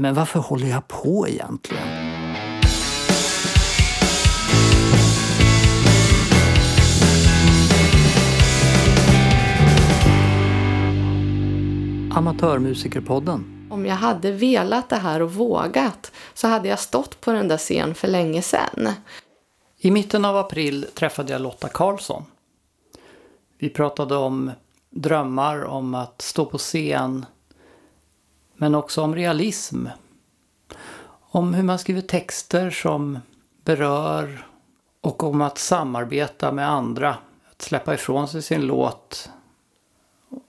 Men varför håller jag på egentligen? Amatörmusikerpodden. Om jag hade velat det här och vågat så hade jag stått på den där scen för länge sedan. I mitten av april träffade jag Lotta Karlsson. Vi pratade om drömmar om att stå på scen men också om realism. Om hur man skriver texter som berör och om att samarbeta med andra. Att släppa ifrån sig sin låt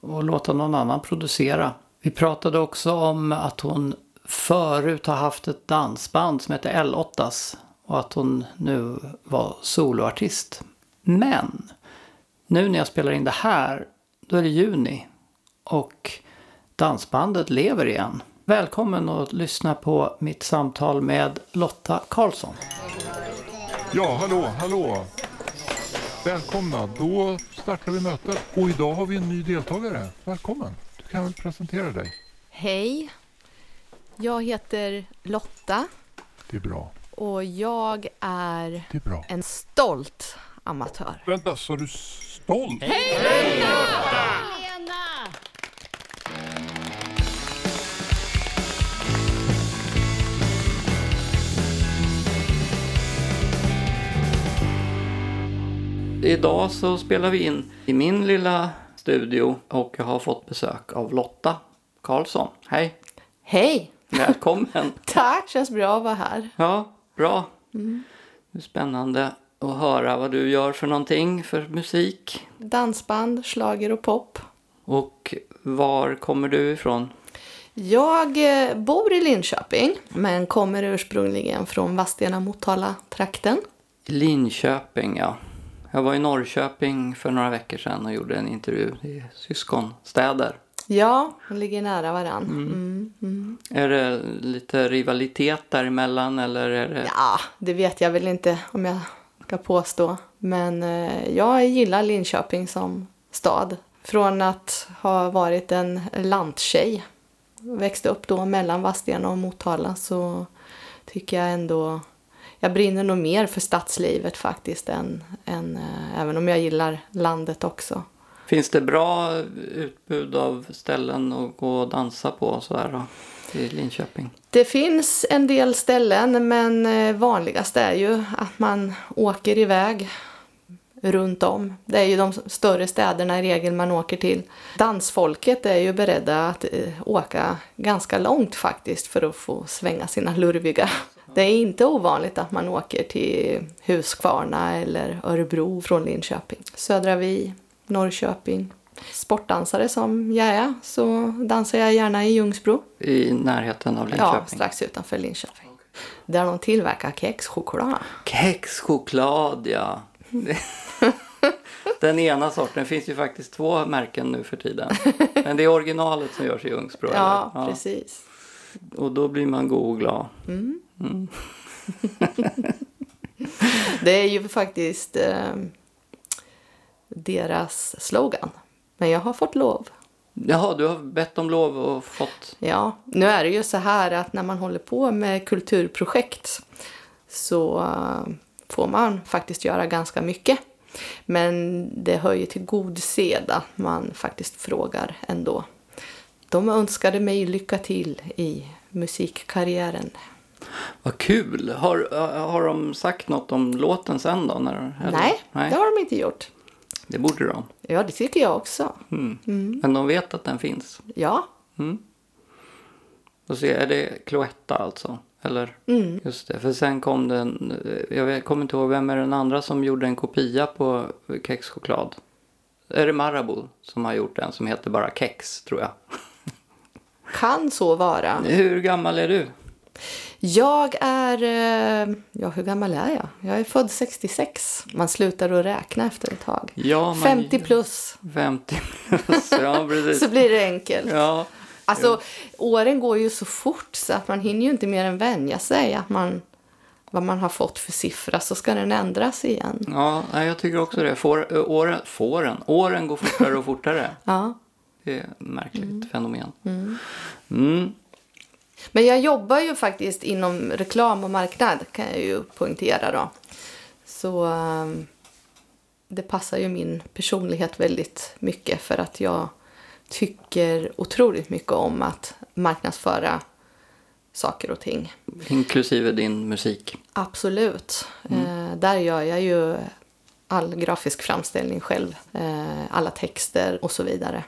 och låta någon annan producera. Vi pratade också om att hon förut har haft ett dansband som heter L8s och att hon nu var soloartist. Men nu när jag spelar in det här, då är det juni och dansbandet lever igen. Välkommen att lyssna på mitt samtal med Lotta Karlsson. Ja, hallå, hallå. Välkomna, då startar vi mötet. Och idag har vi en ny deltagare. Välkommen. Du kan väl presentera dig. Hej, jag heter Lotta Det är bra. och jag är Det är bra. en stolt amatör. Vänta, sa du stolt? Idag så spelar vi in i min lilla studio och jag har fått besök av Lotta Karlsson. Hej! Hej! Välkommen! Tack, känns bra att vara här. Ja, bra. Det är spännande att höra vad du gör för någonting för musik. Dansband, slager och pop. Och var kommer du ifrån? Jag eh, bor i Linköping men kommer ursprungligen från Vadstena-Motala-trakten. Linköping, ja. Jag var i Norrköping för några veckor sedan och gjorde en intervju. Är syskonstäder. Ja, de ligger nära varann. Mm. Mm. Är det lite rivalitet däremellan eller är det... Ja, det vet jag väl inte om jag ska påstå. Men eh, jag gillar Linköping som stad. Från att ha varit en lanttjej, växte upp då mellan Vadstena och Motala så tycker jag ändå jag brinner nog mer för stadslivet faktiskt än, än eh, även om jag gillar landet också. Finns det bra utbud av ställen att gå och dansa på och sådär då? I Linköping? Det finns en del ställen men eh, vanligast är ju att man åker iväg runt om. Det är ju de större städerna i regel man åker till. Dansfolket är ju beredda att eh, åka ganska långt faktiskt för att få svänga sina lurviga. Det är inte ovanligt att man åker till Huskvarna eller Örebro från Linköping. Södra Vi, Norrköping. Sportdansare som jag är så dansar jag gärna i Ljungsbro. I närheten av Ja, Linköping? strax utanför Linköping. Där de tillverkar kexchoklad. Kexchoklad, ja. Den ena sorten. Det finns ju faktiskt två märken nu för tiden. Men det är originalet som görs i Ljungsbro. Ja, eller? precis. Och då blir man god och glad. Det är ju faktiskt eh, deras slogan. Men jag har fått lov. Jaha, du har bett om lov och fått... Ja, nu är det ju så här att när man håller på med kulturprojekt så eh, får man faktiskt göra ganska mycket. Men det hör ju till god sed att man faktiskt frågar ändå. De önskade mig lycka till i musikkarriären. Vad kul! Har, har de sagt något om låten sen då? När? Nej, Nej, det har de inte gjort. det borde de. Ja, det tycker jag också. Men de vet att den finns. Ja, Och så är det Cloetta alltså? Eller? Just det, för sen kom den, jag kommer inte ihåg vem är den andra som gjorde en kopia på kexchoklad? Är det Marabou som har gjort den som heter bara kex tror jag? kan så vara. Hur gammal är du? Jag är... eh, Ja, hur gammal är jag? Jag är född 66. Man slutar att räkna efter ett tag. Ja, man- 50 plus, 50 plus, ja precis. så blir det enkelt. Ja, Alltså, åren går ju så fort så att man hinner ju inte mer än vänja sig att man vad man har fått för siffra så ska den ändras igen. ja jag tycker också det. Får, ö, åren, fåren, åren går fortare och fortare. Ja. Det är ett märkligt fenomen. Mm. Men jag jobbar ju faktiskt inom reklam och marknad kan jag ju poängtera då. Så um, det passar ju min personlighet väldigt mycket för att jag tycker otroligt mycket om att marknadsföra saker och ting. Inklusive din musik? Absolut. Mm. Eh, där gör jag ju all grafisk framställning själv. Eh, alla texter och så vidare.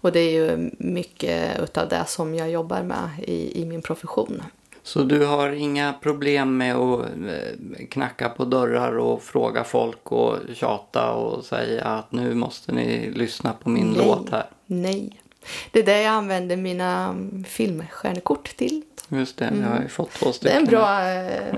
Och det är ju mycket utav det som jag jobbar med i, i min profession. Så du har inga problem med att eh, knacka på dörrar och fråga folk och tjata och säga att nu måste ni lyssna på min Nej. låt här? Nej. Det är det jag använder mina filmstjärnekort till. Just det, jag har ju mm. fått två stycken. Det är en bra eh,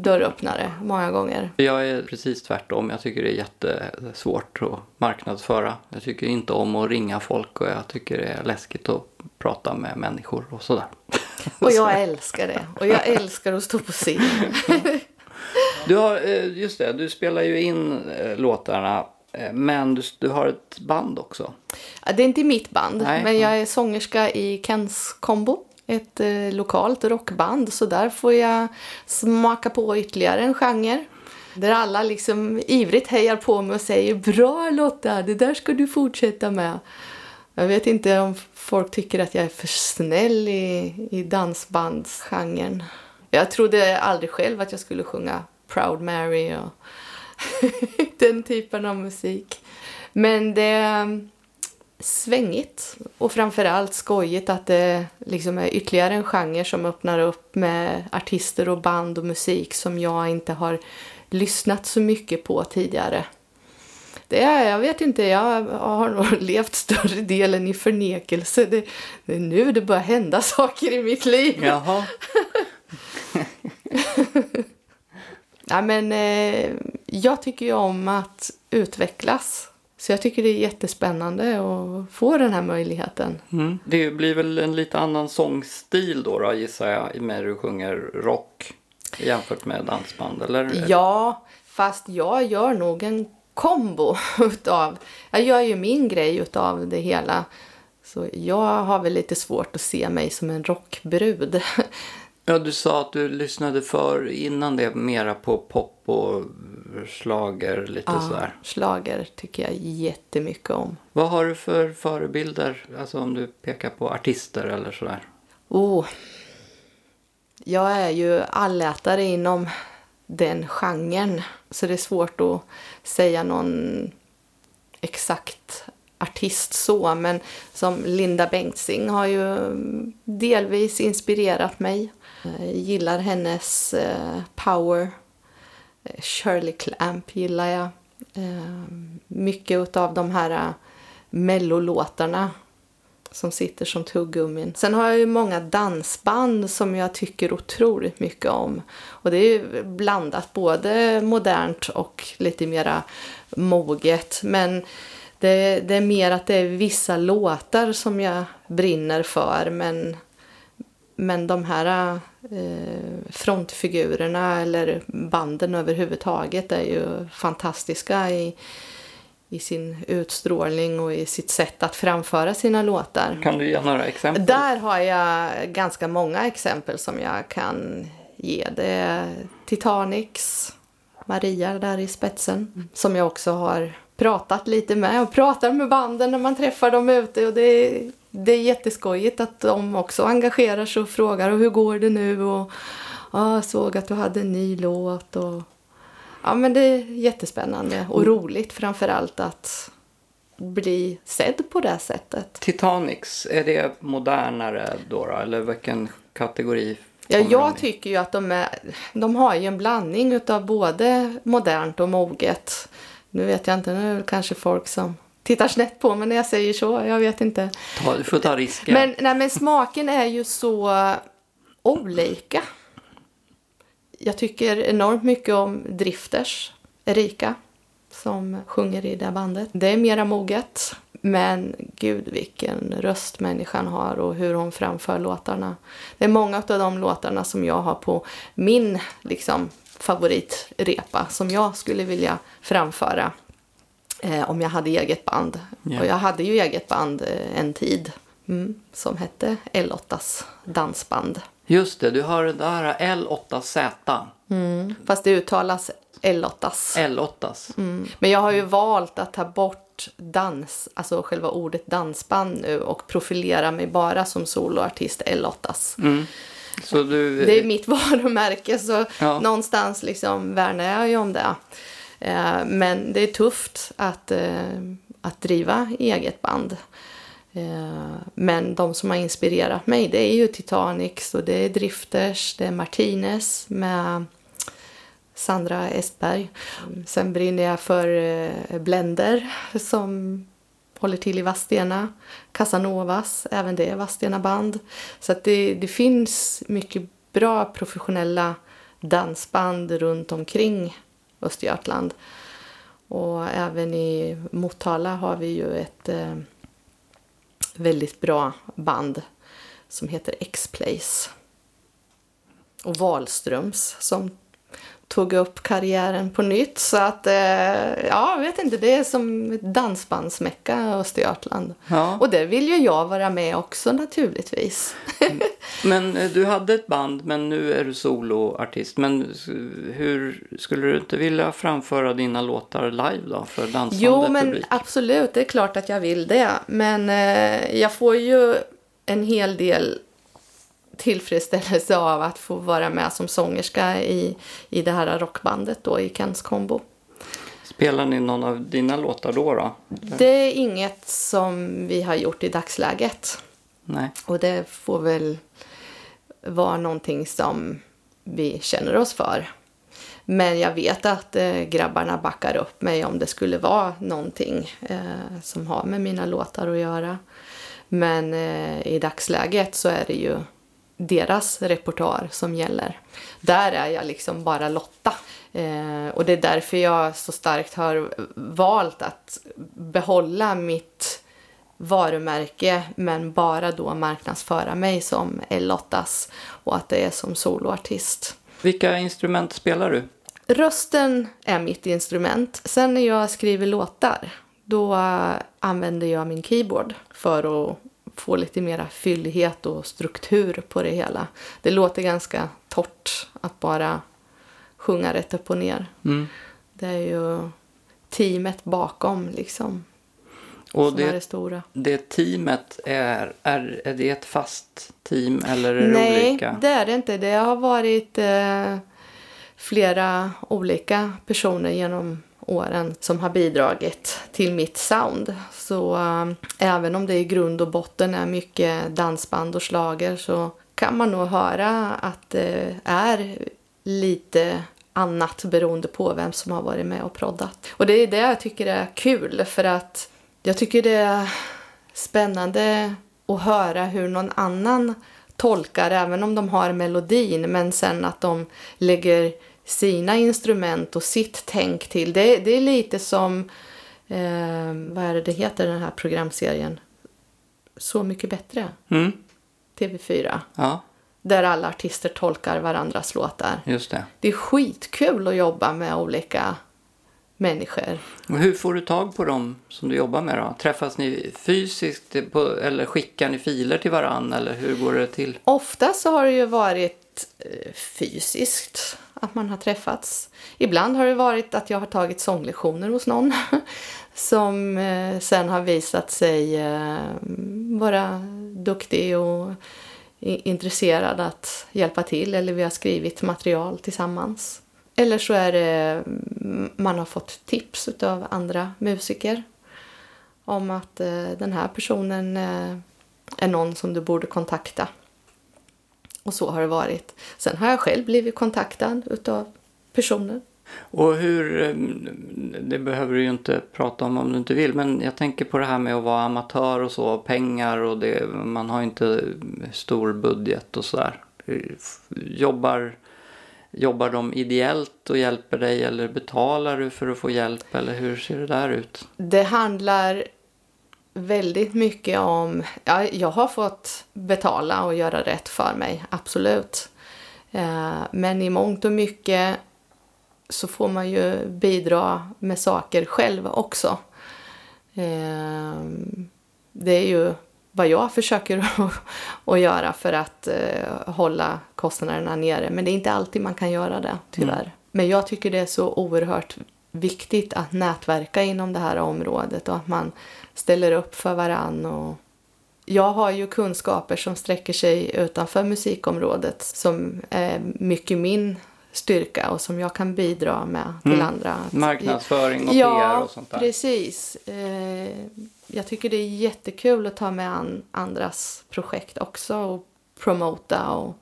dörröppnare många gånger. Jag är precis tvärtom. Jag tycker det är jättesvårt att marknadsföra. Jag tycker inte om att ringa folk och jag tycker det är läskigt att prata med människor och sådär. Och jag älskar det. Och jag älskar att stå på scen. du har, eh, just det, du spelar ju in eh, låtarna men du, du, har ett band också? Det är inte mitt band, Nej. men jag är sångerska i Kens Combo ett eh, lokalt rockband så där får jag smaka på ytterligare en genre. Där alla liksom ivrigt hejar på mig och säger Bra Lotta, det där ska du fortsätta med. Jag vet inte om folk tycker att jag är för snäll i, i dansbandsgenren. Jag trodde aldrig själv att jag skulle sjunga Proud Mary och den typen av musik. Men det svängigt och framförallt skojigt att det liksom är ytterligare en genre som öppnar upp med artister och band och musik som jag inte har lyssnat så mycket på tidigare. Det är, jag vet inte, jag har nog levt större delen i förnekelse. Det, det är nu det börjar hända saker i mitt liv. Jaha. ja, men, eh, jag tycker ju om att utvecklas. Så jag tycker det är jättespännande att få den här möjligheten. Mm. Det blir väl en lite annan sångstil då, då gissar jag, när du sjunger rock jämfört med dansband, eller? Ja, fast jag gör nog en kombo utav, jag gör ju min grej utav det hela. Så jag har väl lite svårt att se mig som en rockbrud. Ja, du sa att du lyssnade för innan det mera på pop och slager lite ja, sådär. slager tycker jag jättemycket om. Vad har du för förebilder? Alltså om du pekar på artister eller sådär. Oh. Jag är ju allätare inom den genren. Så det är svårt att säga någon exakt artist så. Men som Linda Bengtzing har ju delvis inspirerat mig. Jag gillar hennes eh, power Eh, Shirley Clamp gillar jag. Eh, mycket av de här eh, mellolåtarna som sitter som tuggummin. Sen har jag ju många dansband som jag tycker otroligt mycket om. Och det är ju blandat både modernt och lite mera moget. Men det, det, är mer att det är vissa låtar som jag brinner för. Men, men de här eh, frontfigurerna eller banden överhuvudtaget är ju fantastiska i, i sin utstrålning och i sitt sätt att framföra sina låtar. Kan du ge några exempel? Där har jag ganska många exempel som jag kan ge. Det är Titanics, Maria där i spetsen, som jag också har pratat lite med och pratar med banden när man träffar dem ute och det är det är jätteskojigt att de också engagerar sig och frågar och hur går det nu och jag såg att du hade en ny låt och ja men det är jättespännande och mm. roligt framför allt att bli sedd på det sättet. Titanics, är det modernare då, då eller vilken kategori? Ja, jag tycker ju att de, är, de har ju en blandning utav både modernt och moget. Nu vet jag inte, nu är det kanske folk som tittar snett på mig när jag säger så. Jag vet inte. Ta, du får ta risken. Men, nej, men smaken är ju så olika. Jag tycker enormt mycket om Drifters, Erika, som sjunger i det bandet. Det är mera moget. Men gud vilken röst människan har och hur hon framför låtarna. Det är många av de låtarna som jag har på min liksom, favoritrepa som jag skulle vilja framföra eh, om jag hade eget band. Yeah. Och jag hade ju eget band eh, en tid mm, som hette L8s dansband. Just det, du har det där L8Z. Fast det uttalas L8s. L8s. Mm. Men jag har ju valt att ta bort dans, alltså själva ordet dansband nu och profilera mig bara som soloartist L8s. Så du... Det är mitt varumärke så Ja. någonstans liksom värnar jag ju om det. Eh, Men det är tufft att, eh, att driva eget band. Eh, Men de som har inspirerat mig det är ju Titanics och det är Drifters, det är Martinez med Sandra Estberg. Sen brinner jag för Blender som håller till i Vadstena. Casanovas, även det är Vadstena band. Så att det, det finns mycket bra professionella dansband runt omkring Östergötland. Och även i Motala har vi ju ett eh, väldigt bra band som heter X-Place. Och Wahlströms som tog upp karriären på nytt. Så att, eh, ja, jag vet inte, det är som ett dansbandsmecka Östergötland. Ja. Och där vill ju jag vara med också naturligtvis. Men eh, du hade ett band, men nu är du soloartist. Men s- hur skulle du inte vilja framföra dina låtar live då för dansande Jo, men publik? absolut, det är klart att jag vill det. Men eh, jag får ju en hel del tillfredsställelse av att få vara med som sångerska i, i det här rockbandet då, i Kens Combo. Spelar ni någon av dina låtar då? då? Det är inget som vi har gjort i dagsläget. Nej. Och det får väl vara någonting som vi känner oss för. Men jag vet att eh, grabbarna backar upp mig om det skulle vara någonting eh, som har med mina låtar att göra. Men eh, i dagsläget så är det ju deras repertoar som gäller. Där är jag liksom bara Lotta. Eh, och det är därför jag så starkt har valt att behålla mitt varumärke men bara då marknadsföra mig som L8s och att det är som soloartist. Vilka instrument spelar du? Rösten är mitt instrument. Sen när jag skriver låtar då använder jag min keyboard för att få lite mera fyllighet och struktur på det hela. Det låter ganska torrt att bara sjunga rätt upp och ner. Mm. Det är ju teamet bakom liksom Och som är det det, stora. det teamet, är, är, är det ett fast team eller är det Nej, olika? det är det inte. Det har varit eh, flera olika personer genom åren som har bidragit till mitt sound. Så äh, även om det i grund och botten är mycket dansband och slager så kan man nog höra att det är lite annat beroende på vem som har varit med och proddat. Och det är det jag tycker är kul för att jag tycker det är spännande att höra hur någon annan tolkar, även om de har melodin, men sen att de lägger sina instrument och sitt tänk till. Det, det är lite som, eh, vad är det det heter den här programserien? Så mycket bättre, Mm. TV4. Ja, Där alla artister tolkar varandras låtar. just det. Det är skitkul att jobba med olika människor. Och hur får du tag på dem som du jobbar med då? Träffas ni fysiskt på, eller skickar ni filer till varann eller hur går det till? Ofta så har det ju varit eh, fysiskt att man har träffats. Ibland har det varit att jag har tagit sånglektioner hos någon som eh, sen har visat sig eh, vara duktig och intresserad att hjälpa till eller vi har skrivit material tillsammans. Eller så är det mm, man har fått tips av andra musiker om att eh, den här personen är någon som du borde kontakta. Och så har det varit. Sen har jag själv blivit kontaktad utav personer. Och hur, eh, det behöver du ju inte prata om om du inte vill, men jag tänker på det här med att vara amatör och så, pengar och det, man har inte stor budget och sådär. Jobbar, jobbar de ideellt och hjälper dig eller betalar du för att få hjälp eller hur ser det där ut? Det handlar väldigt mycket om... Ja, jag har fått betala och göra rätt för mig, absolut. Eh, Men i mångt och mycket så får man ju bidra med saker själv också. Eh, Det är ju vad jag försöker att göra för att uh, hålla kostnaderna nere. Men det är inte alltid man kan göra det, tyvärr. Mm. Men jag tycker det är så oerhört viktigt att nätverka inom det här området och att man ställer upp för varann. Och jag har ju kunskaper som sträcker sig utanför musikområdet som är mycket min styrka och som jag kan bidra med till mm. andra. Marknadsföring och ja, PR och sånt där. Ja, precis. Eh, jag tycker det är jättekul att ta med an andras projekt också och promota och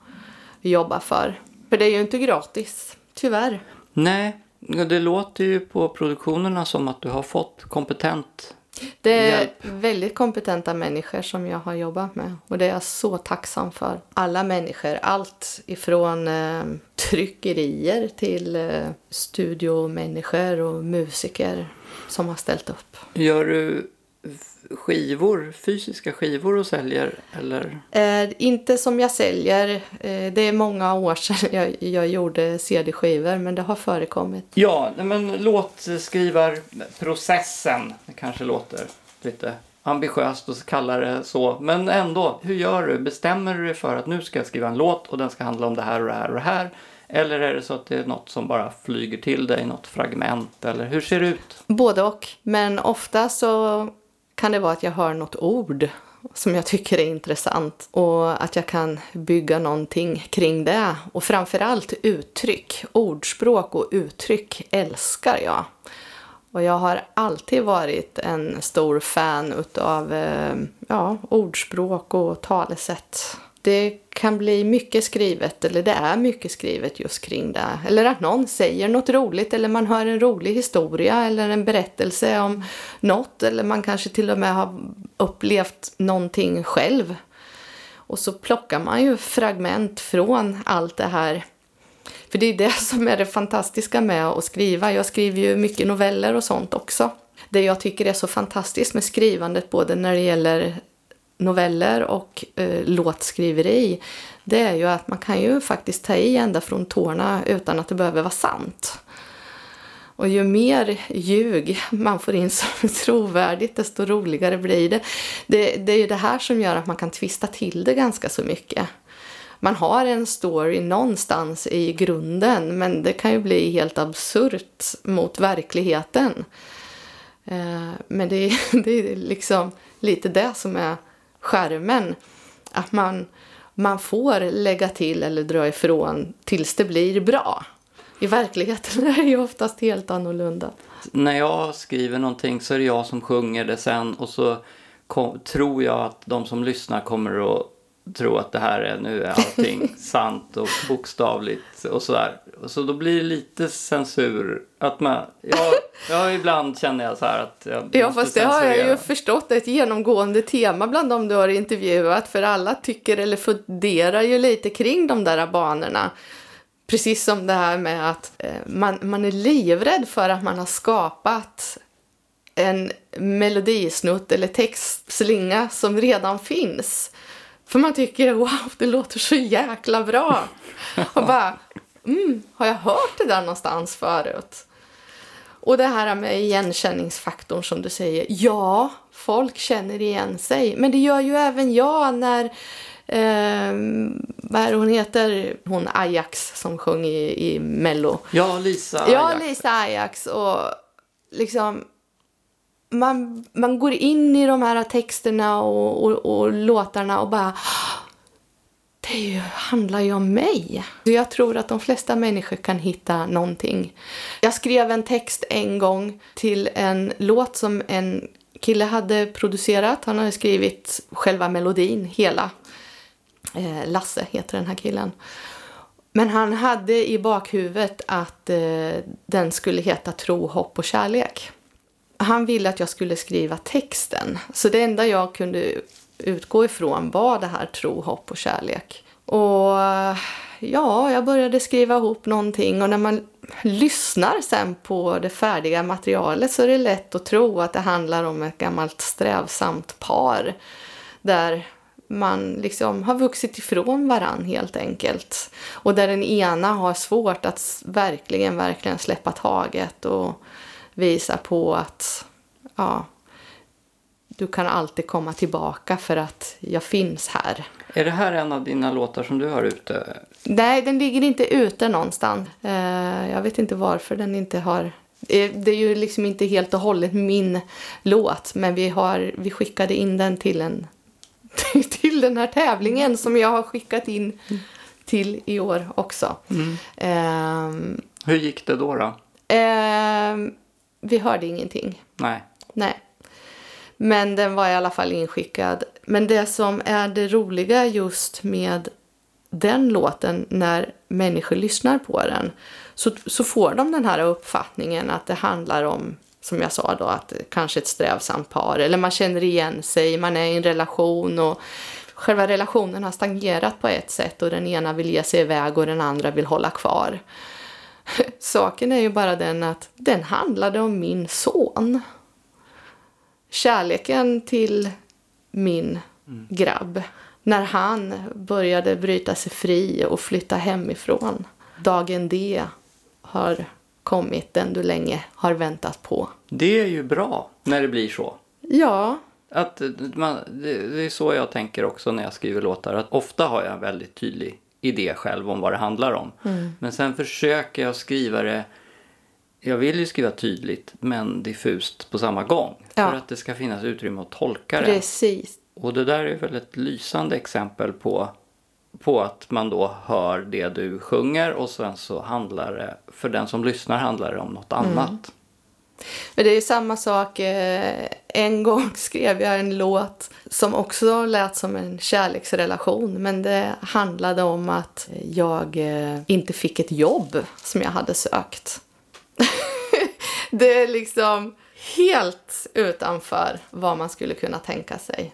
jobba för. För det är ju inte gratis, tyvärr. Nej, det låter ju på produktionerna som att du har fått kompetent det är hjälp. väldigt kompetenta människor som jag har jobbat med och det är jag så tacksam för. Alla människor, allt ifrån eh, tryckerier till eh, studiomänniskor och musiker som har ställt upp. Gör du skivor, fysiska skivor och säljer? Eller? Eh, inte som jag säljer. Eh, det är många år sedan jag, jag gjorde CD-skivor men det har förekommit. Ja, men låtskrivarprocessen det kanske låter lite ambitiöst att kalla det så. Men ändå, hur gör du? Bestämmer du dig för att nu ska jag skriva en låt och den ska handla om det här och det här och det här? Eller är det så att det är något som bara flyger till dig, något fragment? Eller hur ser det ut? Både och. Men ofta så kan det vara att jag hör något ord som jag tycker är intressant och att jag kan bygga någonting kring det. Och framförallt uttryck, ordspråk och uttryck älskar jag. Och jag har alltid varit en stor fan utav eh, ja, ordspråk och talesätt det kan bli mycket skrivet, eller det är mycket skrivet just kring det. Eller att någon säger något roligt, eller man hör en rolig historia eller en berättelse om något, eller man kanske till och med har upplevt någonting själv. Och så plockar man ju fragment från allt det här. För det är det som är det fantastiska med att skriva. Jag skriver ju mycket noveller och sånt också. Det jag tycker är så fantastiskt med skrivandet, både när det gäller noveller och eh, låtskriveri det är ju att man kan ju faktiskt ta i ända från tårna utan att det behöver vara sant. Och ju mer ljug man får in som trovärdigt, desto roligare blir det. det. Det är ju det här som gör att man kan twista till det ganska så mycket. Man har en story någonstans i grunden, men det kan ju bli helt absurt mot verkligheten. Eh, men det är, det är liksom lite det som är skärmen. Att man, man får lägga till eller dra ifrån tills det blir bra. I verkligheten är det ju oftast helt annorlunda. När jag skriver någonting så är det jag som sjunger det sen och så kom, tror jag att de som lyssnar kommer att tro att det här är nu är allting sant och bokstavligt och sådär. Så då blir det lite censur. Att man, ja, ja, ibland känner jag så här att jag Ja, fast det har jag ju förstått ett genomgående tema bland de du har intervjuat. För alla tycker eller funderar ju lite kring de där banorna. Precis som det här med att eh, man, man är livrädd för att man har skapat en melodisnutt eller textslinga som redan finns. För man tycker wow, det låter så jäkla bra. Och bara, mm, har jag hört det där någonstans förut? Och det här med igenkänningsfaktorn som du säger. Ja, folk känner igen sig. Men det gör ju även jag när eh, vad är hon heter? Hon Ajax som sjöng i, i Mello. Ja, Lisa Ajax. Ja, Lisa Ajax. Och liksom man, man går in i de här texterna och, och, och låtarna och bara det ju, handlar ju om mig. Jag tror att de flesta människor kan hitta någonting. Jag skrev en text en gång till en låt som en kille hade producerat. Han hade skrivit själva melodin, hela. Eh, Lasse heter den här killen. Men han hade i bakhuvudet att eh, den skulle heta Tro, hopp och kärlek han ville att jag skulle skriva texten. Så det enda jag kunde utgå ifrån var det här tro, hopp och kärlek. Och ja, jag började skriva ihop någonting och när man lyssnar sen på det färdiga materialet så är det lätt att tro att det handlar om ett gammalt strävsamt par där man liksom har vuxit ifrån varann helt enkelt. Och där den ena har svårt att verkligen, verkligen släppa taget och visa på att ja, du kan alltid komma tillbaka för att jag finns här. Är det här en av dina låtar som du har ute? Nej, den ligger inte ute någonstans. Eh, jag vet inte varför den inte har... Eh, det är ju liksom inte helt och hållet min låt, men vi, har, vi skickade in den till, en, till den här tävlingen som jag har skickat in till i år också. Mm. Eh, Hur gick det då? då? eh, vi hörde ingenting. Nej. Nej. Men den var i alla fall inskickad. Men det som är det roliga just med den låten när människor lyssnar på den så, så får de den här uppfattningen att det handlar om som jag sa då, att kanske ett strävsamt par eller man känner igen sig, man är i en relation och själva relationen har stagnerat på ett sätt och den ena vill ge sig iväg och den andra vill hålla kvar. Saken är ju bara den att den handlade om min son kärleken till min grabb när han började bryta sig fri och flytta hemifrån. Dagen D har kommit, den du länge har väntat på. Det är ju bra när det blir så. Ja, Att man, det, det är så jag tänker också när jag skriver låtar. Att ofta har jag en väldigt tydlig idé själv om vad det handlar om. Men sen försöker jag skriva det jag vill ju skriva tydligt men diffust på samma gång. Ja. För att det ska finnas utrymme att tolka det. precis. Och det där är väl ett lysande exempel på, på att man då hör det du sjunger och sen så handlar det, för den som lyssnar handlar det om något annat. Men det är ju samma sak. eh, En gång skrev jag en låt som också lät som en kärleksrelation. Men det handlade om att jag eh, inte fick ett jobb som jag hade sökt. det är liksom helt utanför vad man skulle kunna tänka sig.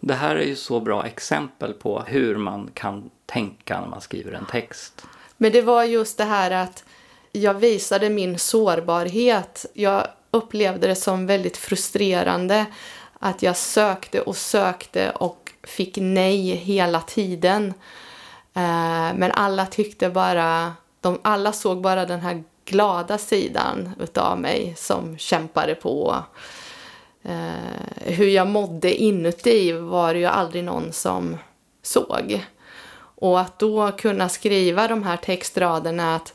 Det här är ju så bra exempel på hur man kan tänka när man skriver en text. Men det var just det här att jag visade min sårbarhet. Jag upplevde det som väldigt frustrerande att jag sökte och sökte och fick nej hela tiden. Eh, men alla tyckte bara, de, alla såg bara den här glada sidan utav mig som kämpade på. Eh, hur jag mådde inuti var det ju aldrig någon som såg. Och att då kunna skriva de här textraderna att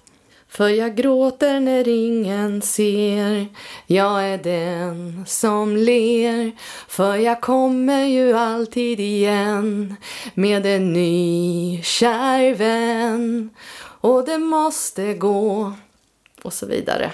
för jag gråter när ingen ser. Jag är den som ler. För jag kommer ju alltid igen Med en ny kär vän. Och det måste gå. Och så vidare.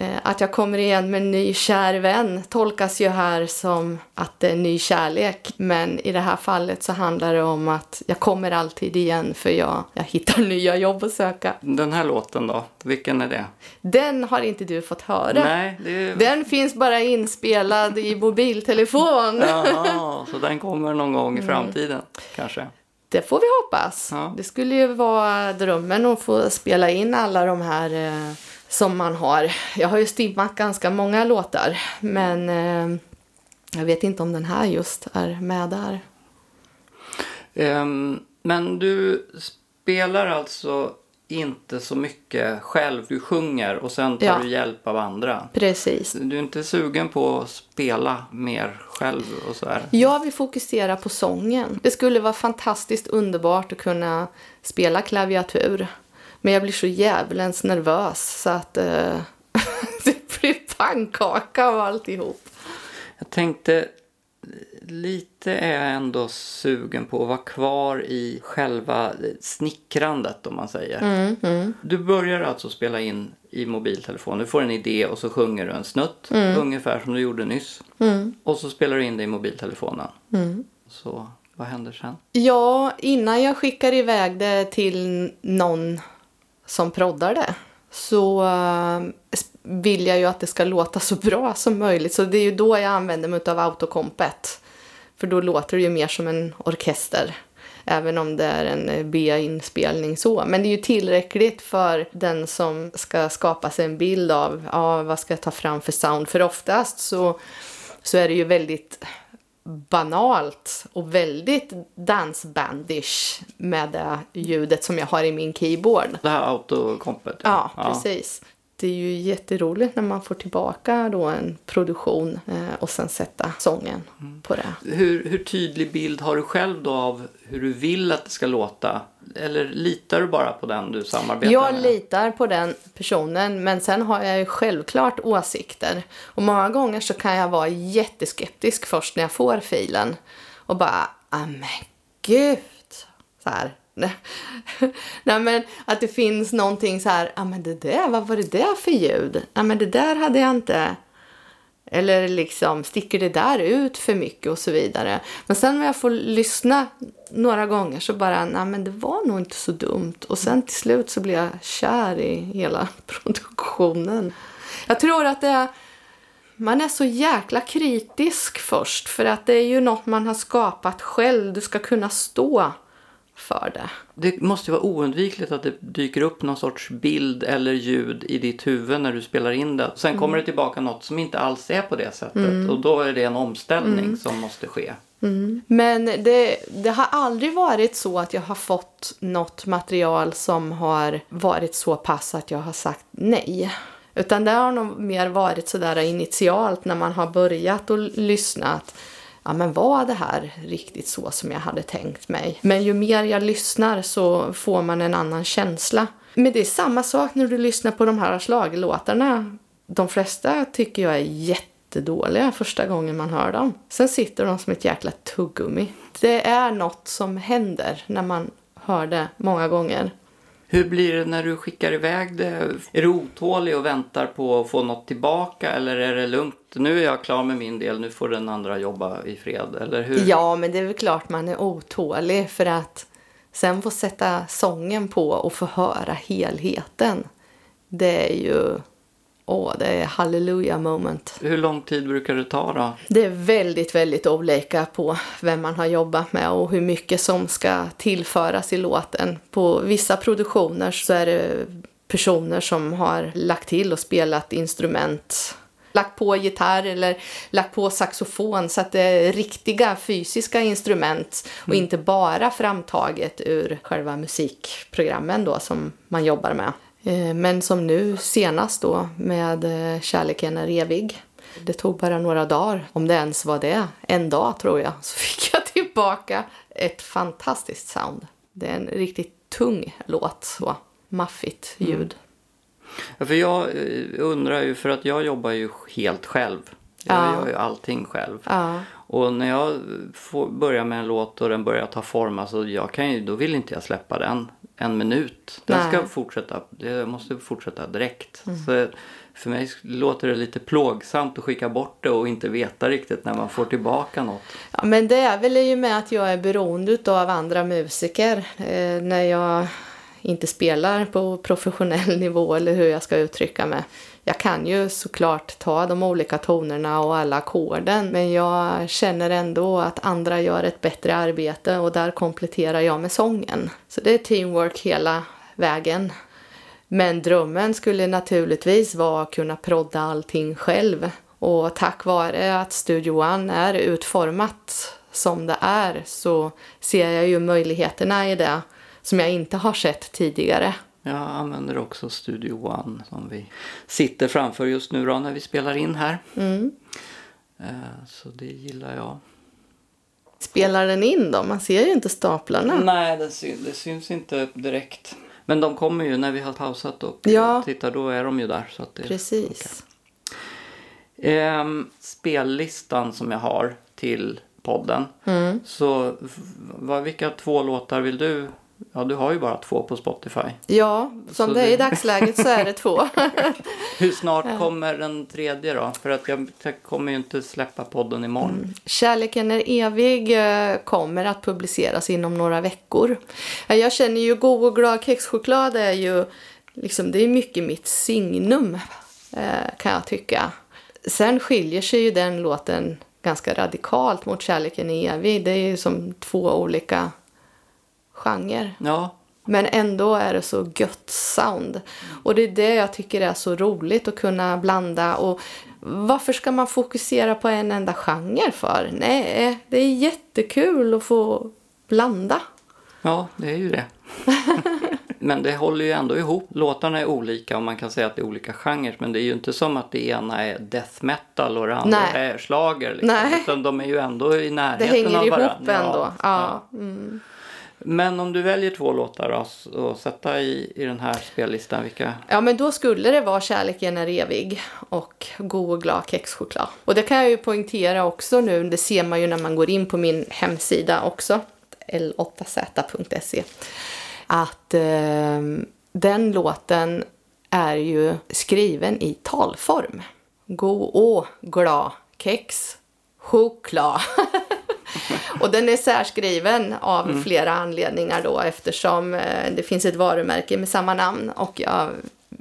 Eh, Att jag kommer igen med en ny kär vän tolkas ju här som att det är ny kärlek. Men i det här fallet så handlar det om att jag kommer alltid igen för jag, jag hittar nya jobb att söka. Den här låten då, vilken är det? Den har inte du fått höra. Nej, det. Den finns bara inspelad i mobiltelefon. Jaha, så den kommer någon gång i framtiden kanske? Det får vi hoppas. Ja. Det skulle ju vara drömmen att få spela in alla de här eh, som man har. Jag har ju stimmat ganska många låtar, men eh, jag vet inte om den här just är med där. Ehm, men du spelar alltså inte så mycket själv. Du sjunger och sen tar Ja. du hjälp av andra. Precis. Du är inte sugen på att spela mer själv och så här? Jag vill fokusera på sången. Det skulle vara fantastiskt underbart att kunna spela klaviatur. Men jag blir så jävlens nervös så att eh, det blir pannkaka av alltihop. Jag tänkte, lite är jag ändå sugen på att vara kvar i själva snickrandet om man säger. Mm, Du börjar alltså spela in i mobiltelefon. Du får en idé och så sjunger du en snutt. Mm. Ungefär som du gjorde nyss. Och så spelar du in det i mobiltelefonen. Mm. Så vad händer sen? Ja, innan jag skickar iväg det till någon som proddar det så eh, vill jag ju att det ska låta så bra som möjligt. Så det är ju då jag använder mig av autokompet. För då låter det ju mer som en orkester. Även om det är en eh, B-inspelning så. Men det är ju tillräckligt för den som ska skapa sig en bild av ja, vad ska jag ta fram för sound. För oftast så, så är det ju väldigt banalt och väldigt dansbandish med det ljudet som jag har i min keyboard. Det här autokompet? Ja, precis. Det är ju jätteroligt när man får tillbaka då en produktion eh, och sen sätta sången på det. Hur, hur tydlig bild har du själv då av hur du vill att det ska låta? Eller litar du bara på den du samarbetar Jag med? litar på den personen men sen har jag ju självklart åsikter. Och många gånger så kan jag vara jätteskeptisk först när jag får filen. Och bara, ah men gud. Så här. Nej men att det finns någonting så här, ah men det där, vad var det där för ljud? Ja men det där hade jag inte. Eller liksom, sticker det där ut för mycket och så vidare. Men sen när jag får lyssna några gånger så bara, nej men det var nog inte så dumt. Och sen till slut så blir jag kär i hela produktionen. Jag tror att det är, man är så jäkla kritisk först. För att det är ju något man har skapat själv. Du ska kunna stå för det. Det måste ju vara oundvikligt att det dyker upp någon sorts bild eller ljud i ditt huvud när du spelar in det. Sen kommer det tillbaka något som inte alls är på det sättet. Och då är det en omställning som måste ske. Men det, det har aldrig varit så att jag har fått något material som har varit så pass att jag har sagt nej. Utan det har nog mer varit sådär initialt när man har börjat och lyssnat. Ja men var det här riktigt så som jag hade tänkt mig? Men ju mer jag lyssnar så får man en annan känsla. Men det är samma sak när du lyssnar på de här schlagerlåtarna. De flesta tycker jag är jättedåliga första gången man hör dem. Sen sitter de som ett jäkla tuggummi. Det är något som händer när man hör det många gånger. Hur blir det när du skickar iväg det? Är du otålig och väntar på att få något tillbaka eller är det lugnt? Nu är jag klar med min del, nu får den andra jobba i fred. Eller hur? Ja, men det är väl klart man är otålig för att sen få sätta sången på och få höra helheten. Det är ju, åh, det är halleluja moment. Hur lång tid brukar det ta då? Det är väldigt, väldigt olika på vem man har jobbat med och hur mycket som ska tillföras i låten. På vissa produktioner så är det personer som har lagt till och spelat instrument lagt på gitarr eller lagt på saxofon så att det är riktiga fysiska instrument och inte bara framtaget ur själva musikprogrammen då som man jobbar med. Eh, Men som nu senast då med eh, Kärleken är evig. Det tog bara några dagar, om det ens var det, en dag tror jag, så fick jag tillbaka ett fantastiskt sound. Det är en riktigt tung låt, så maffigt ljud. Ja, för jag eh, undrar ju, för att jag jobbar ju helt själv. Jag Ja. gör ju allting själv. Ja. Och när jag får börja med en låt och den börjar ta form, alltså jag kan ju, då vill inte jag släppa den en minut. Den Nej. ska fortsätta, det måste fortsätta direkt. Så för mig låter det lite plågsamt att skicka bort det och inte veta riktigt när man får tillbaka något. Ja, men det är väl i och med att jag är beroende av andra musiker. Eh, när jag inte spelar på professionell nivå eller hur jag ska uttrycka mig. Jag kan ju såklart ta de olika tonerna och alla ackorden men jag känner ändå att andra gör ett bättre arbete och där kompletterar jag med sången. Så det är teamwork hela vägen. Men drömmen skulle naturligtvis vara att kunna prodda allting själv. Och tack vare att Studio One är utformat som det är så ser jag ju möjligheterna i det som jag inte har sett tidigare. Jag använder också Studio One som vi sitter framför just nu då när vi spelar in här. Eh, Så det gillar jag. Spelar den in då? Man ser ju inte staplarna. Nej, det, sy- det syns inte direkt. Men de kommer ju när vi har pausat och Ja. tittar, då är de ju där. Så att det Precis. Ehm, spellistan som jag har till podden. Mm. Så vad, vilka två låtar vill du? Ja, du har ju bara två på Spotify. Ja, som Så det är i dagsläget så är det två. Hur snart kommer den tredje då? För att jag, kommer ju inte släppa podden imorgon. Kärleken är evig eh, kommer att publiceras inom några veckor. Jag känner ju god och glad kexchoklad är ju liksom, det är mycket mitt signum eh, kan jag tycka. Sen skiljer sig ju den låten ganska radikalt mot Kärleken är evig. Det är ju som två olika genrer. Ja, Men ändå är det så gött sound. Och det är det jag tycker är så roligt att kunna blanda. Och varför ska man fokusera på en enda genre för? Nej, det är jättekul att få blanda. ja det är ju det. Men det håller ju ändå ihop. Låtarna är olika och man kan säga att det är olika genrer. Men det är ju inte som att det ena är death metal och det andra Nej. är schlager. Liksom. Nej. Utan de är ju ändå i Det närheten hänger av ihop varandra. ändå. Ja. Mm. Men om du väljer två låtar att sätta i, i den här spellistan, vilka? Ja, men då skulle det vara Kärleken är evig och God och glad kexchoklad. Och det kan jag ju poängtera också nu, det ser man ju när man går in på min hemsida också, l8z.se, att eh, den låten är ju skriven i talform. God och glad kex choklad. Och den är särskriven av flera anledningar då eftersom eh, det finns ett varumärke med samma namn och jag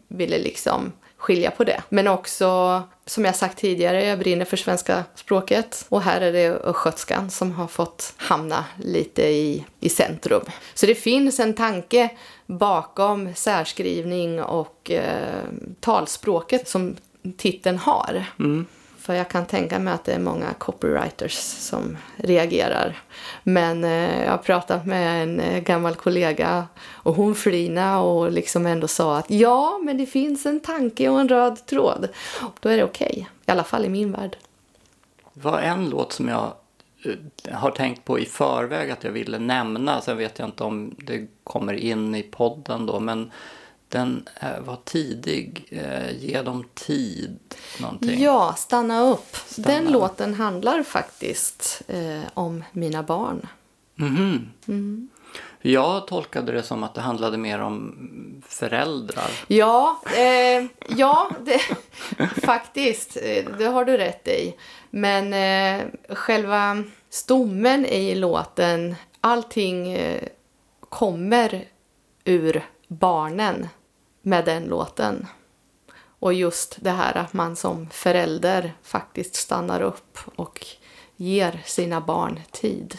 ville liksom skilja på det. Men också, som jag sagt tidigare, jag brinner för svenska språket och här är det östgötskan som har fått hamna lite i, i centrum. Så det finns en tanke bakom särskrivning och eh, talspråket som titeln har. För jag kan tänka mig att det är många copywriters som reagerar. Men eh, jag har pratat med en eh, gammal kollega och hon flina och liksom ändå sa att ja, men det finns en tanke och en röd tråd. Då är det okej, i alla fall i min värld. Det var en låt som jag eh, har tänkt på i förväg att jag ville nämna. Sen vet jag inte om det kommer in i podden då. Men den eh, var tidig. Eh, Ge dem tid. Någonting. Ja, stanna upp. Stanna Den upp. låten handlar faktiskt eh, om mina barn. Mhm. Jag tolkade det som att det handlade mer om föräldrar. Ja, eh, ja det, faktiskt. eh, Det har du rätt i. Men eh, själva stommen i låten, allting kommer ur barnen med den låten. Och just det här att man som förälder faktiskt stannar upp och ger sina barn tid.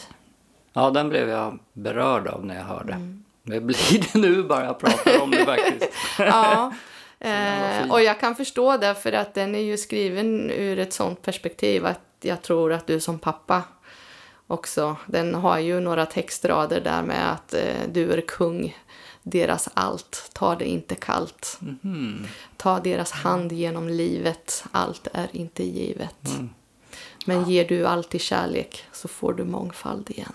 Ja, den blev jag berörd av när jag hörde. Det blir det nu bara jag pratar om det faktiskt. Ja. Eh, och jag kan förstå det för att den är ju skriven ur ett sånt perspektiv att jag tror att du som pappa också, den har ju några textrader där med att eh, du är kung, deras allt, ta det inte kallt. Ta deras hand genom livet, allt är inte givet. Men ger du alltid kärlek så får du mångfald igen.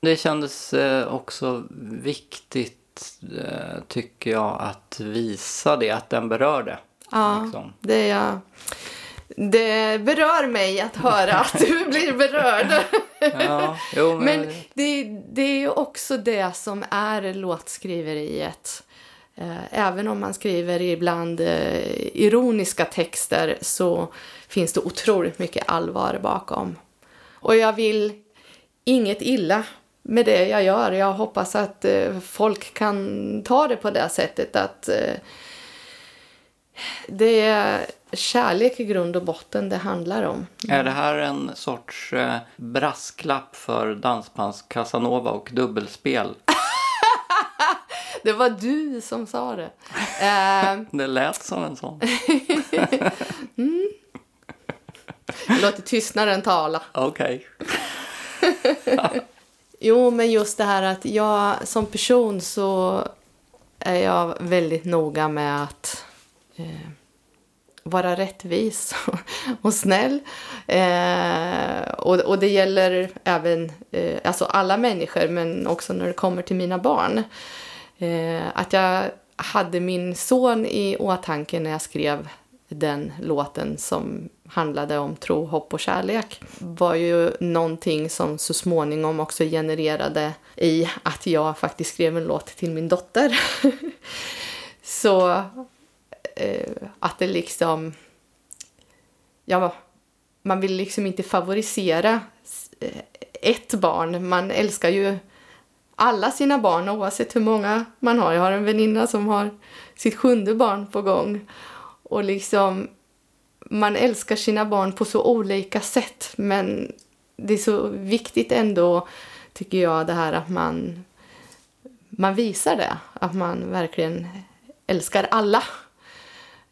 Det kändes eh, också viktigt, eh, tycker jag, att visa det, att den berörde. Ja, Liksom. det, är jag, det berör mig att höra att du blir berörd. Ja, jo, men, Men det, det är ju också det som är låtskriveriet. Eh, Även om man skriver ibland eh, ironiska texter så finns det otroligt mycket allvar bakom. Och jag vill inget illa med det jag gör. Jag hoppas att eh, folk kan ta det på det sättet att det är kärlek i grund och botten det handlar om. är det här en sorts eh, brasklapp för dansbands Casanova och dubbelspel? Det var du som sa det. Eh, Det lät som en sån. låter tystnaden tala. Okej. Jo, men just det här att jag som person så är jag väldigt noga med att eh, vara rättvis och snäll. Eh, och, och det gäller även eh, alltså alla människor, men också när det kommer till mina barn. Eh, att jag hade min son i åtanke när jag skrev den låten som handlade om tro, hopp och kärlek var ju någonting som så småningom också genererade i att jag faktiskt skrev en låt till min dotter. så eh, att det liksom... Ja, man vill liksom inte favorisera eh, ett barn. Man älskar ju alla sina barn oavsett hur många man har. Jag har en väninna som har sitt sjunde barn på gång. Och liksom, man älskar sina barn på så olika sätt men det är så viktigt ändå, tycker jag, det här att man, man visar det. Att man verkligen älskar alla.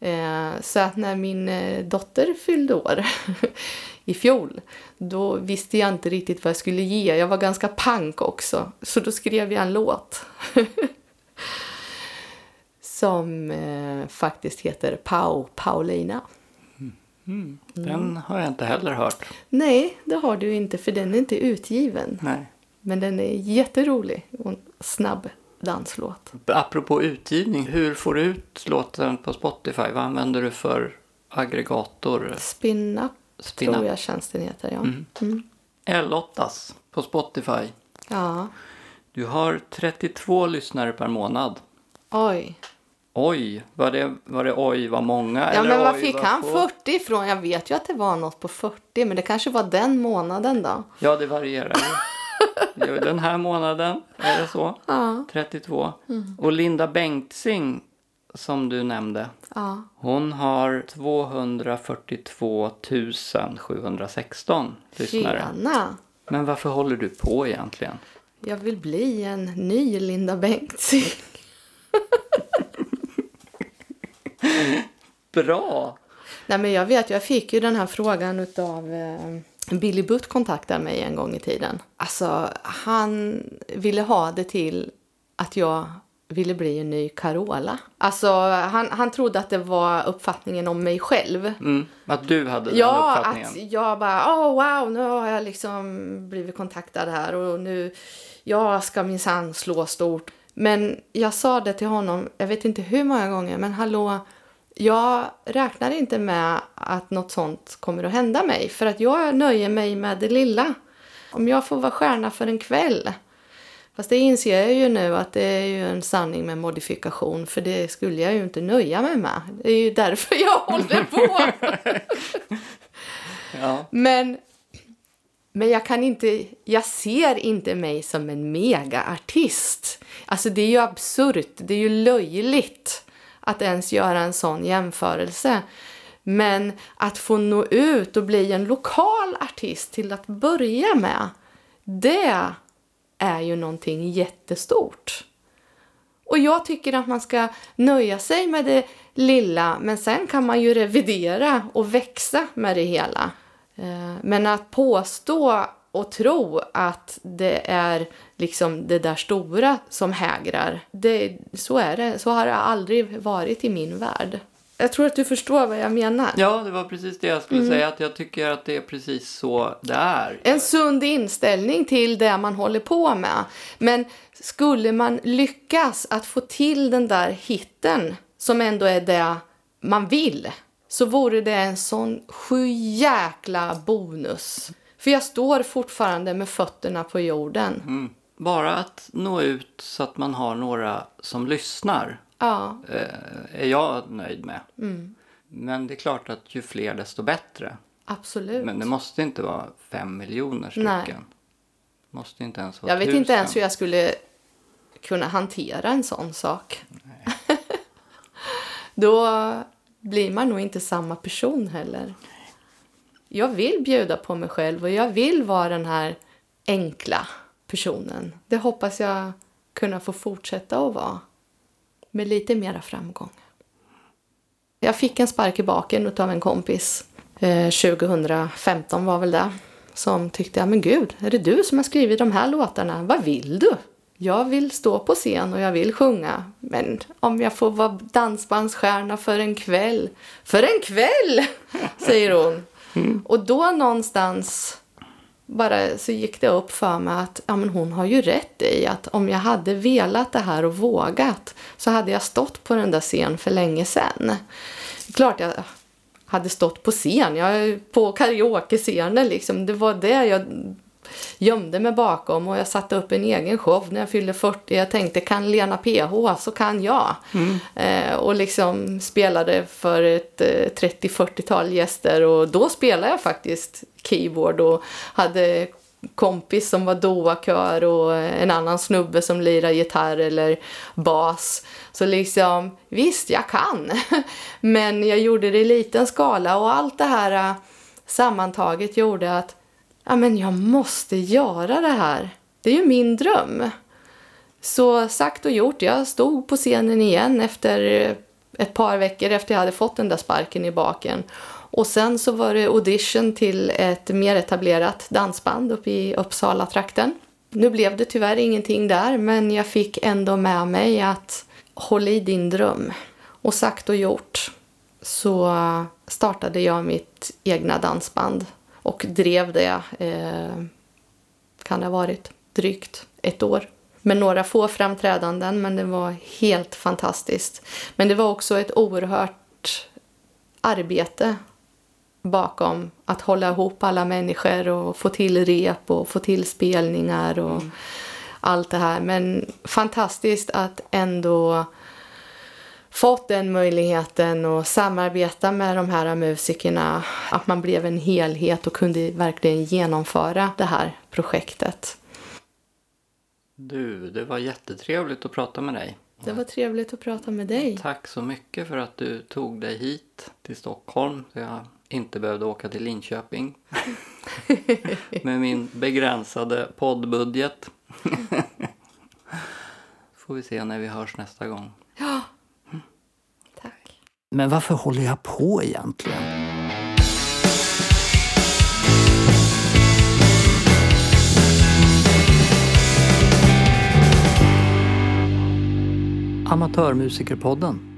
Eh, så att när min eh, dotter fyllde år i fjol, då visste jag inte riktigt vad jag skulle ge. Jag var ganska pank också, så då skrev jag en låt. Som eh, faktiskt heter Pau Paulina. Mm. Den har jag inte heller hört. Nej, det har du inte för den är inte utgiven. Nej. Men den är jätterolig och snabb danslåt. Apropå utgivning, hur får du ut låten på Spotify? Vad använder du för aggregator? Spin-up Spin-up. tror jag tjänsten heter, ja. Mm. Mm. L8s på Spotify. Ja, Du har 32 lyssnare per månad. oj. Oj, var det, var det oj vad många? Ja, eller men var fick han få? 40 ifrån? Jag vet ju att det var något på 40, men det kanske var den månaden då. Ja, det varierar Den här månaden är det så. Ja, 32. Och Linda Bengtzing, som du nämnde, ja. hon har 242 716 lyssnare. Tjena! Men varför håller du på egentligen? Jag vill bli en ny Linda Bengtzing. Bra! Nej, men jag vet, jag fick ju den här frågan utav eh, Billy Butt kontaktade mig en gång i tiden. Alltså, han ville ha det till att jag ville bli en ny Carola. Alltså, han, han trodde att det var uppfattningen om mig själv. Mm, att du hade den Ja, uppfattningen. att jag bara, oh wow, nu har jag liksom blivit kontaktad här och nu, jag ska minsann slå stort. Men jag sa det till honom, jag vet inte hur många gånger, men hallå, jag räknar inte med att något sånt kommer att hända mig, för att jag nöjer mig med det lilla. Om jag får vara stjärna för en kväll, Fast det inser jag ju nu att det är ju en sanning med modifikation för det skulle jag ju inte nöja mig med. Det är ju därför jag håller på. Ja. Men, men jag kan inte, jag ser inte mig som en megaartist. Alltså det är ju absurt, det är ju löjligt att ens göra en sån jämförelse. Men att få nå ut och bli en lokal artist till att börja med, det är ju någonting jättestort. Och jag tycker att man ska nöja sig med det lilla, men sen kan man ju revidera och växa med det hela. Eh, men att påstå och tro att det är liksom det där stora som hägrar, det, så är det. Så har det aldrig varit i min värld. Jag tror att du förstår vad jag menar. ja, det var precis det jag skulle säga. Att jag tycker att det är precis så det är. En sund inställning till det man håller på med. Men skulle man lyckas att få till den där hitten som ändå är det man vill så vore det en sån sjujäkla bonus. För jag står fortfarande med fötterna på jorden. Mm. Bara att nå ut så att man har några som lyssnar Ja, eh, är jag nöjd med. Mm. Men det är klart att ju fler desto bättre. absolut. Men det måste inte vara fem miljoner stycken. Nej. Måste inte ens vara Jag vet tusen. inte ens hur jag skulle kunna hantera en sån sak. Då blir man nog inte samma person heller. Jag vill bjuda på mig själv och jag vill vara den här enkla personen. Det hoppas jag kunna få fortsätta att vara. Med lite mera framgång. Jag fick en spark i baken av en kompis. Eh, 2015 var väl det. Som tyckte, ja men gud, är det du som har skrivit de här låtarna? Vad vill du? Jag vill stå på scen och jag vill sjunga. Men om jag får vara dansbandsstjärna för en kväll. För en kväll! Säger hon. Och då någonstans bara så gick det upp för mig att ja, men hon har ju rätt i att om jag hade velat det här och vågat så hade jag stått på den där scenen för länge sedan. Klart jag hade stått på scen, jag på karaoke-scenen liksom. Det var det jag gömde mig bakom och jag satte upp en egen show när jag fyllde 40. Jag tänkte kan Lena PH så kan jag. Eh, och liksom spelade för ett eh, 30-40-tal gäster och då spelade jag faktiskt keyboard och hade kompis som var doa-kör och en annan snubbe som lirar gitarr eller bas. Så liksom, visst jag kan. Men jag gjorde det i liten skala och allt det här eh, sammantaget gjorde att ja, men jag måste göra det här. Det är ju min dröm. Så sagt och gjort, jag stod på scenen igen efter eh, ett par veckor efter jag hade fått den där sparken i baken. Och sen så var det audition till ett mer etablerat dansband uppe i Uppsala-trakten. Nu blev det tyvärr ingenting där, men jag fick ändå med mig att Håll i din dröm. Och sagt och gjort så startade jag mitt egna dansband och drev det, eh, kan det ha varit, drygt ett år. Med några få framträdanden, men det var helt fantastiskt. Men det var också ett oerhört arbete bakom att hålla ihop alla människor och få till rep och få till spelningar och mm. allt det här. Men fantastiskt att ändå fått den möjligheten att samarbeta med de här musikerna. Att man blev en helhet och kunde verkligen genomföra det här projektet. Du, det var jättetrevligt att prata med dig. Det var trevligt att prata med dig. Tack så mycket för att du tog dig hit till Stockholm. Så jag inte behövde åka till Linköping. med min begränsade poddbudget. Får vi se när vi hörs nästa gång. Ja. Men varför håller jag på egentligen? Amatörmusikerpodden